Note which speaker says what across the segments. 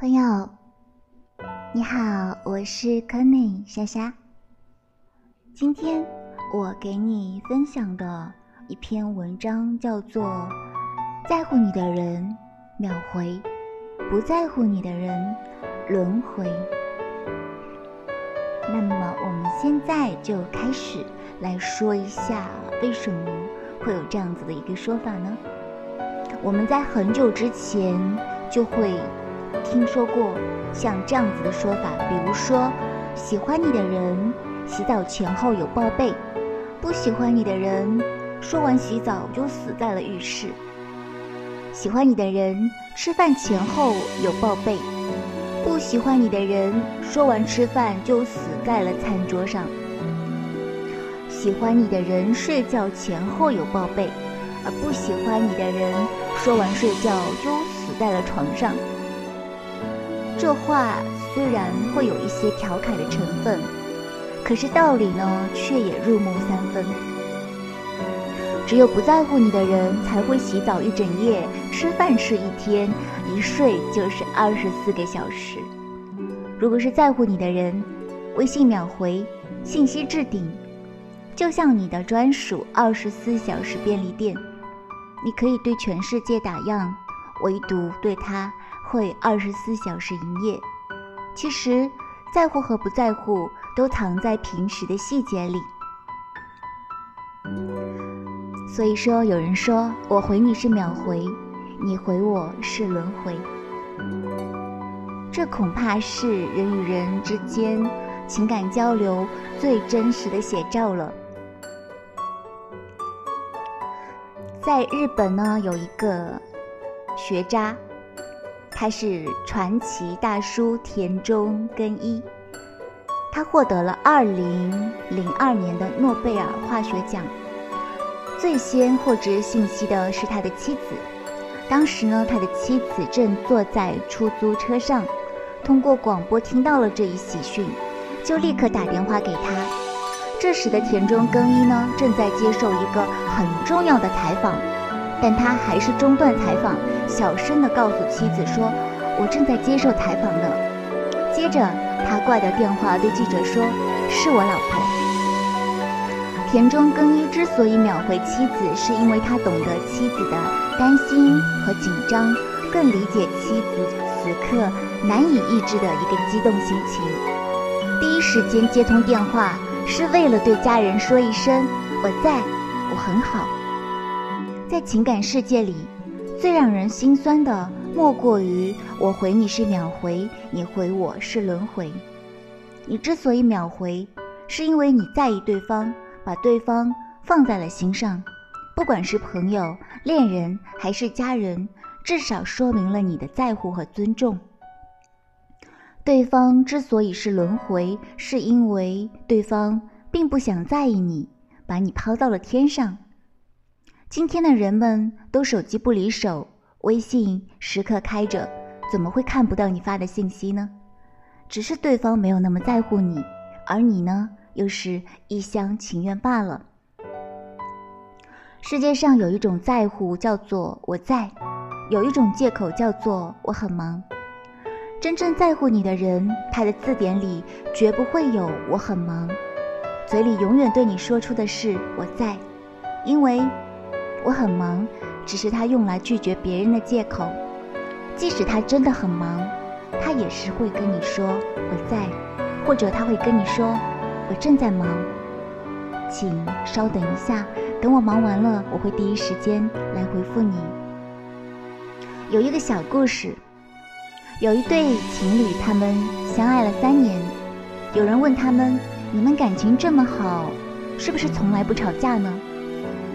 Speaker 1: 朋友，你好，我是 c o n y 莎莎。今天我给你分享的一篇文章叫做《在乎你的人秒回，不在乎你的人轮回》。那么我们现在就开始来说一下，为什么会有这样子的一个说法呢？我们在很久之前就会。听说过像这样子的说法，比如说，喜欢你的人洗澡前后有报备，不喜欢你的人说完洗澡就死在了浴室；喜欢你的人吃饭前后有报备，不喜欢你的人说完吃饭就死在了餐桌上；喜欢你的人睡觉前后有报备，而不喜欢你的人说完睡觉就死在了床上。这话虽然会有一些调侃的成分，可是道理呢，却也入木三分。只有不在乎你的人，才会洗澡一整夜，吃饭吃一天，一睡就是二十四个小时。如果是在乎你的人，微信秒回，信息置顶，就像你的专属二十四小时便利店，你可以对全世界打烊，唯独对他。会二十四小时营业。其实，在乎和不在乎都藏在平时的细节里。所以说，有人说我回你是秒回，你回我是轮回。这恐怕是人与人之间情感交流最真实的写照了。在日本呢，有一个学渣。他是传奇大叔田中耕一，他获得了二零零二年的诺贝尔化学奖。最先获知信息的是他的妻子，当时呢，他的妻子正坐在出租车上，通过广播听到了这一喜讯，就立刻打电话给他。这时的田中耕一呢，正在接受一个很重要的采访。但他还是中断采访，小声地告诉妻子说：“我正在接受采访呢。”接着，他挂掉电话，对记者说：“是我老婆。”田中更一之所以秒回妻子，是因为他懂得妻子的担心和紧张，更理解妻子此刻难以抑制的一个激动心情。第一时间接通电话，是为了对家人说一声：“我在，我很好。”在情感世界里，最让人心酸的莫过于我回你是秒回，你回我是轮回。你之所以秒回，是因为你在意对方，把对方放在了心上。不管是朋友、恋人还是家人，至少说明了你的在乎和尊重。对方之所以是轮回，是因为对方并不想在意你，把你抛到了天上。今天的人们都手机不离手，微信时刻开着，怎么会看不到你发的信息呢？只是对方没有那么在乎你，而你呢，又是一厢情愿罢了。世界上有一种在乎叫做我在，有一种借口叫做我很忙。真正在乎你的人，他的字典里绝不会有我很忙，嘴里永远对你说出的是我在，因为。我很忙，只是他用来拒绝别人的借口。即使他真的很忙，他也是会跟你说我在，或者他会跟你说我正在忙，请稍等一下，等我忙完了，我会第一时间来回复你。有一个小故事，有一对情侣，他们相爱了三年。有人问他们：“你们感情这么好，是不是从来不吵架呢？”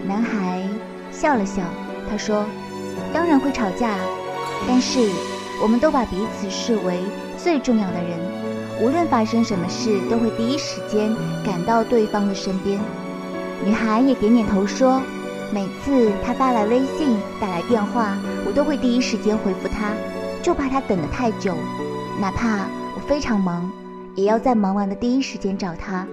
Speaker 1: 男孩。笑了笑，他说：“当然会吵架，但是我们都把彼此视为最重要的人，无论发生什么事，都会第一时间赶到对方的身边。”女孩也点点头说：“每次他发来微信、打来电话，我都会第一时间回复他，就怕他等得太久，哪怕我非常忙，也要在忙完的第一时间找他。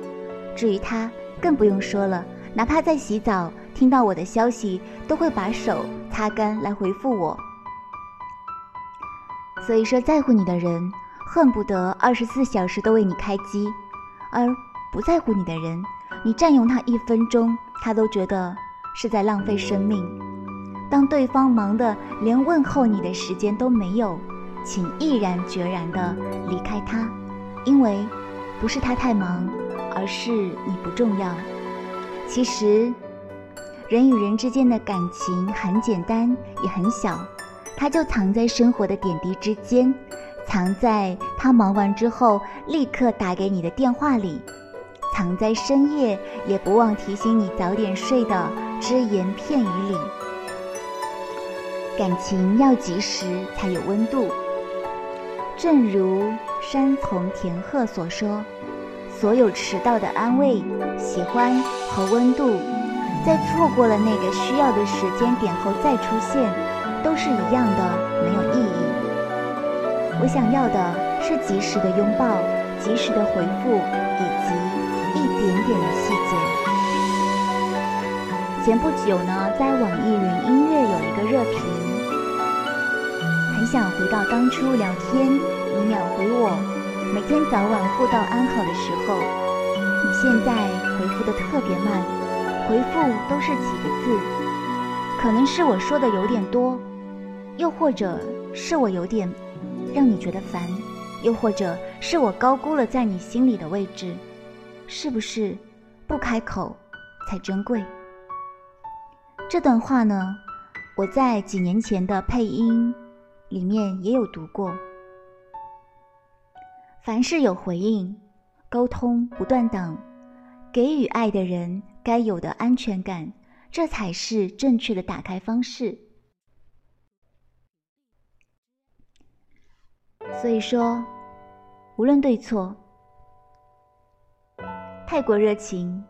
Speaker 1: 至于他，更不用说了，哪怕在洗澡。”听到我的消息，都会把手擦干来回复我。所以说，在乎你的人恨不得二十四小时都为你开机，而不在乎你的人，你占用他一分钟，他都觉得是在浪费生命。当对方忙得连问候你的时间都没有，请毅然决然地离开他，因为不是他太忙，而是你不重要。其实，人与人之间的感情很简单，也很小。它就藏在生活的点滴之间，藏在他忙完之后立刻打给你的电话里，藏在深夜也不忘提醒你早点睡的只言片语里。感情要及时才有温度，正如山从田鹤所说：“所有迟到的安慰、喜欢和温度，在错过了那个需要的时间点后再出现。”都是一样的，没有意义。我想要的是及时的拥抱，及时的回复，以及一点点的细节。前不久呢，在网易云音乐有一个热评，很想回到当初聊天，你秒回我，每天早晚互道安好的时候。你现在回复的特别慢，回复都是几个字，可能是我说的有点多。又或者是我有点让你觉得烦，又或者是我高估了在你心里的位置，是不是不开口才珍贵？这段话呢，我在几年前的配音里面也有读过。凡事有回应，沟通不断等，给予爱的人该有的安全感，这才是正确的打开方式。所以说，无论对错，太过热情，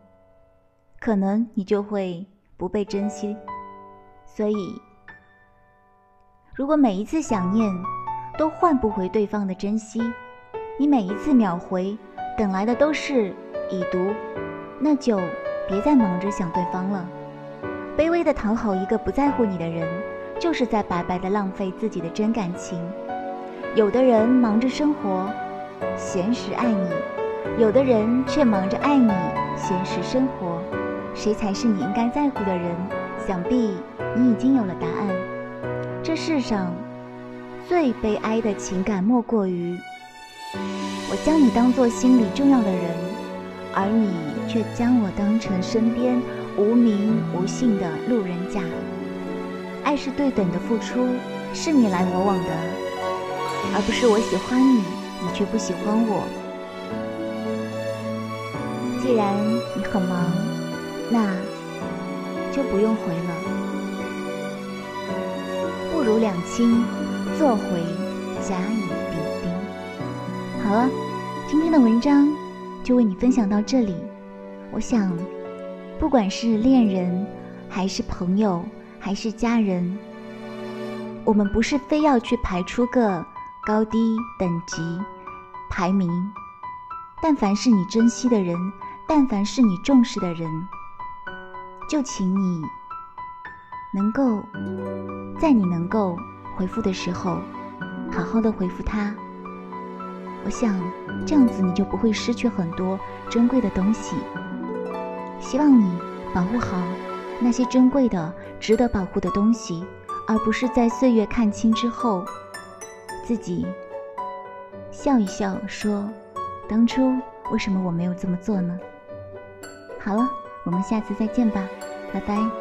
Speaker 1: 可能你就会不被珍惜。所以，如果每一次想念都换不回对方的珍惜，你每一次秒回等来的都是已读，那就别再忙着想对方了。卑微的讨好一个不在乎你的人，就是在白白的浪费自己的真感情。有的人忙着生活，闲时爱你；有的人却忙着爱你，闲时生活。谁才是你应该在乎的人？想必你已经有了答案。这世上最悲哀的情感，莫过于我将你当做心里重要的人，而你却将我当成身边无名无姓的路人甲。爱是对等的付出，是你来我往的。而不是我喜欢你，你却不喜欢我。既然你很忙，那就不用回了。不如两清，做回甲乙丙丁。好了，今天的文章就为你分享到这里。我想，不管是恋人，还是朋友，还是家人，我们不是非要去排出个。高低等级排名，但凡是你珍惜的人，但凡是你重视的人，就请你能够在你能够回复的时候，好好的回复他。我想这样子你就不会失去很多珍贵的东西。希望你保护好那些珍贵的、值得保护的东西，而不是在岁月看清之后。自己笑一笑，说：“当初为什么我没有这么做呢？”好了，我们下次再见吧，拜拜。